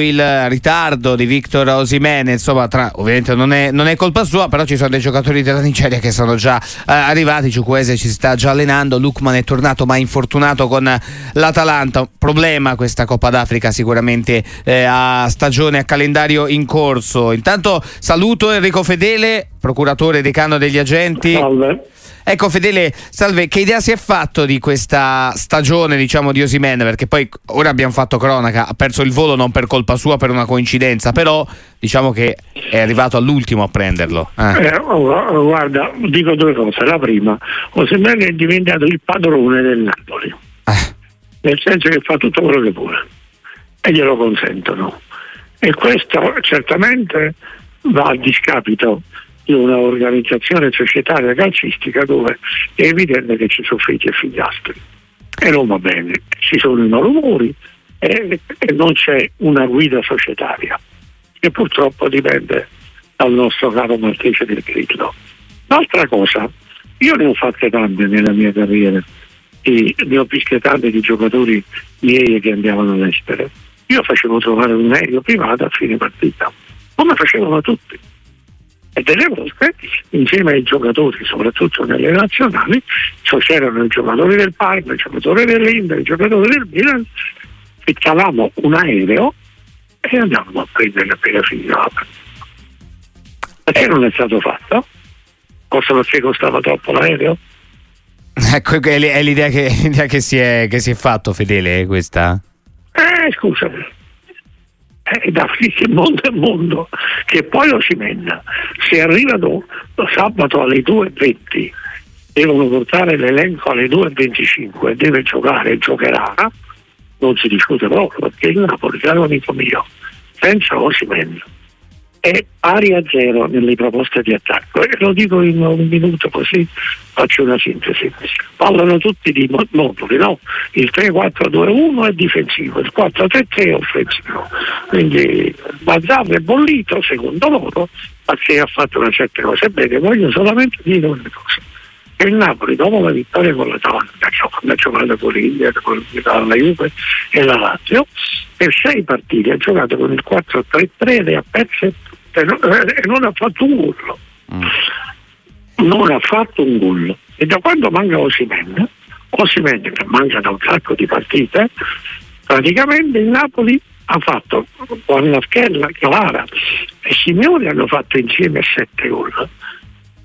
il ritardo di Victor Osimene, insomma, tra, ovviamente non è, non è, colpa sua, però ci sono dei giocatori della Nigeria che sono già eh, arrivati. Ciukwese ci sta già allenando. Lukman è tornato, ma infortunato con l'Atalanta. Problema questa Coppa d'Africa, sicuramente eh, a stagione, a calendario in corso. Intanto saluto Enrico Fedele, procuratore decano degli agenti. Salve. Ecco Fedele, salve, che idea si è fatto di questa stagione diciamo di Osimen? Perché poi ora abbiamo fatto cronaca, ha perso il volo non per colpa sua, per una coincidenza, però diciamo che è arrivato all'ultimo a prenderlo. Eh. Eh, oh, guarda, dico due cose. La prima, Osimen è diventato il padrone del Napoli, eh. nel senso che fa tutto quello che vuole e glielo consentono. E questo certamente va a discapito di un'organizzazione societaria calcistica dove è evidente che ci sono figli e figliastri e non va bene, ci sono i malumori e, e non c'è una guida societaria che purtroppo dipende dal nostro caro Marchese del Grillo. L'altra cosa, io ne ho fatte tante nella mia carriera, e ne ho viste tante di giocatori miei che andavano all'estero. Io facevo trovare un aereo privato a fine partita, come facevano tutti e delle volte insieme ai giocatori, soprattutto nelle nazionali, cioè c'erano i giocatori del Parma, i giocatori dell'Inter, i giocatori del Milan, ficcavamo un aereo e andavamo a prendere appena finita. Perché non è stato fatto? Forse perché costava troppo l'aereo? Ecco, è l'idea che, l'idea che, si, è, che si è fatto, Fedele, questa? Eh, scusami eh, da il mondo e mondo che poi lo si menda se arrivano sabato alle 2.20 devono portare l'elenco alle 2.25 deve giocare e giocherà. Non si discute proprio perché il Napoli caro amico mio senza Osimen è pari a zero nelle proposte di attacco. E lo dico in un minuto così faccio una sintesi. Parlano tutti di moduli no? il 3-4-2-1 è difensivo il 4-3-3 è offensivo. Quindi Bazzavo è bollito secondo loro perché ha fatto una certa cosa bene voglio solamente dire una cosa che il Napoli dopo la vittoria con l'Atalanta quando ha giocato con l'Inter con la Juve e la Lazio per sei partite ha giocato con il 4-3-3 e ha perso e non, e non ha fatto un gol. Mm. Non ha fatto un gol. E da quando manca Osimen, Osimen che manca da un sacco di partite, praticamente il Napoli ha fatto con la schella Clara e Simeone hanno fatto insieme sette gol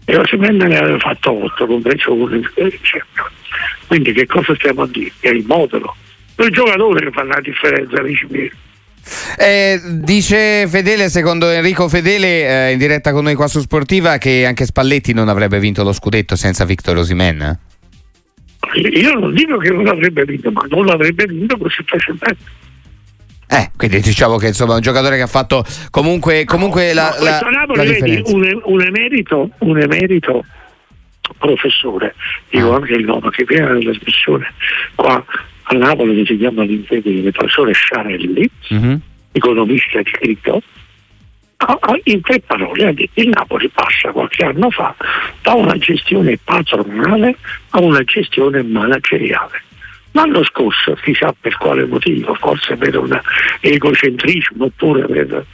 e Osimen ne aveva fatto otto, compreso uno in Quindi che cosa stiamo a dire? È il modulo. Il giocatore che fa la differenza, amici miei. Eh, dice Fedele, secondo Enrico Fedele, eh, in diretta con noi qua su Sportiva, che anche Spalletti non avrebbe vinto lo scudetto senza Victor Osimen. Io non dico che non l'avrebbe vinto, ma non l'avrebbe vinto così facilmente. Eh, quindi diciamo che insomma è un giocatore che ha fatto comunque, comunque no, la, no, la, Napoli, la vedi, un, un, emerito, un emerito professore, dico ah. anche il nome che viene nella trasmissione qua a Napoli che si chiama l'infedele, il professore Sciarelli, uh-huh. economista iscritto, in tre parole ha detto il Napoli passa qualche anno fa da una gestione patronale a una gestione manageriale. L'anno scorso, chissà per quale motivo, forse per un egocentrismo oppure per,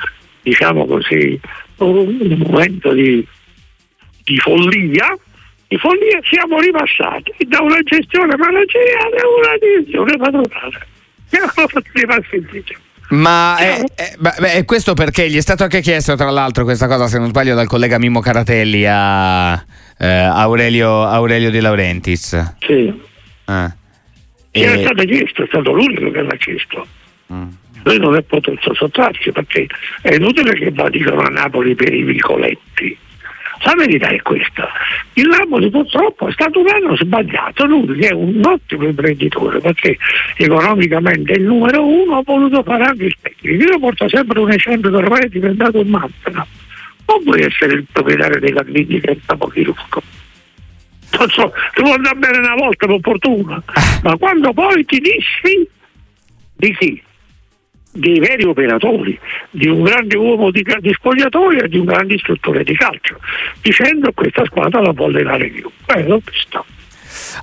diciamo così, un momento di, di follia, di follia siamo ripassati da una gestione manageriale a una gestione padronale. Ma è, è, è, questo perché gli è stato anche chiesto, tra l'altro, questa cosa, se non sbaglio, dal collega Mimmo Caratelli a eh, Aurelio, Aurelio, De Laurentiis. Sì. Ah. E... Era stato chiesto, è stato l'unico che l'ha chiesto. Mm. Lui non è potuto sottrarsi perché è inutile che va dicono a Napoli per i vicoletti la verità è questa. Il Napoli purtroppo è stato un anno sbagliato, lui è un ottimo imprenditore perché economicamente è il numero uno, ha voluto fare anche il tecnico. Io porto sempre un esempio che ormai è diventato un mantra. Non puoi essere il proprietario della clinica del capochirurgo. Non so, ti può andare bene una volta per fortuna, ma quando poi ti disfi di chi? dei veri operatori, di un grande uomo di, di spogliatoio e di un grande istruttore di calcio, dicendo questa squadra la vuole dare più. Quello sta.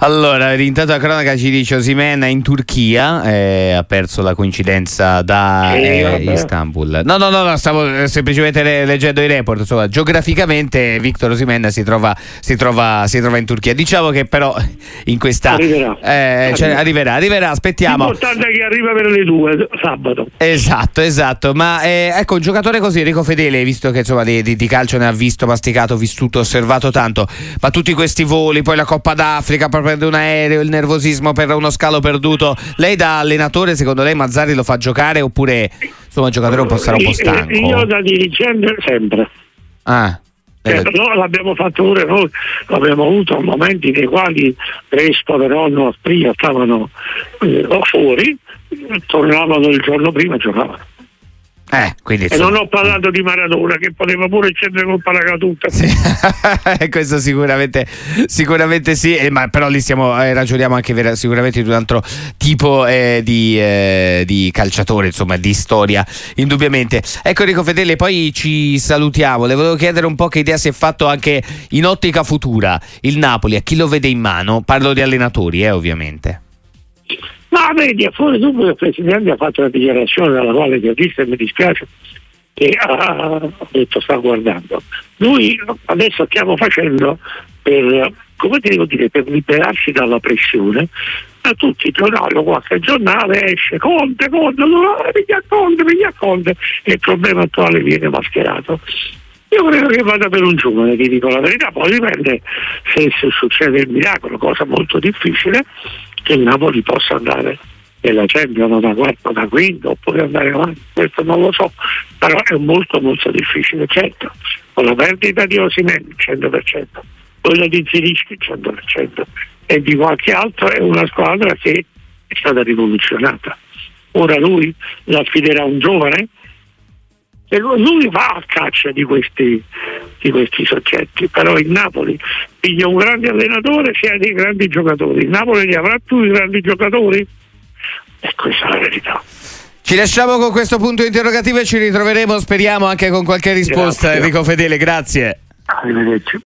Allora, intanto la cronaca ci dice Osimen in Turchia, eh, ha perso la coincidenza da eh, Istanbul. No, no, no, no, stavo semplicemente le- leggendo i report. Insomma, geograficamente Victor Osimen si trova, si, trova, si trova in Turchia. Diciamo che però in questa... Arriverà. eh, cioè, arriverà, arriverà, aspettiamo. L'importante è che arriva per le due sabato. Esatto, esatto, ma eh, ecco un giocatore così, Enrico Fedele, visto che insomma di, di- di calcio ne ha visto, masticato, vissuto, osservato tanto, ma tutti questi voli, poi la Coppa d'Africa per prendere un aereo, il nervosismo per uno scalo perduto, lei da allenatore secondo lei Mazzari lo fa giocare oppure insomma il giocatore un po' sarà un po' stanco? Io da dirigente sempre. Ah, eh, no, l'abbiamo fatto pure noi, l'abbiamo avuto momenti nei quali Crespo, Veronno, Aspria stavano eh, fuori, tornavano il giorno prima e giocavano. Eh, quindi E non ho parlato di Maradona che poteva pure scendere col paracadute. Sì, questo sicuramente, sicuramente sì, eh, ma però lì stiamo, eh, ragioniamo anche vera- sicuramente di un altro tipo eh, di, eh, di calciatore, insomma, di storia, indubbiamente. Ecco Enrico Fedele, poi ci salutiamo. Le volevo chiedere un po' che idea si è fatto anche in ottica futura il Napoli, a chi lo vede in mano? Parlo di allenatori, eh, ovviamente. Ma vedi, fuori dopo il Presidente ha fatto una dichiarazione dalla quale ti ho visto e mi dispiace che ha ha detto sta guardando. Noi adesso stiamo facendo per, come devo dire, per liberarsi dalla pressione, da tutti i giornali o qualche giornale esce Conte, Conte, no, piglia Conte, piglia Conte e il problema attuale viene mascherato. Io credo che vada per un giovane, ti dico la verità, poi dipende se, se succede il miracolo, cosa molto difficile, che il Napoli possa andare nella Champions da quarto, da quinto, oppure andare avanti, questo non lo so, però è molto molto difficile, certo, con la perdita di Osimene 100%, quella di Zirischi 100% e di qualche altro è una squadra che è stata rivoluzionata. Ora lui la affiderà a un giovane e lui lui va a caccia di questi, di questi soggetti, però il Napoli piglia un grande allenatore se ha dei grandi giocatori, il Napoli li avrà più i grandi giocatori? E questa è la verità. Ci lasciamo con questo punto interrogativo e ci ritroveremo, speriamo, anche con qualche risposta, Grazie. Enrico Fedele. Grazie. Arrivederci.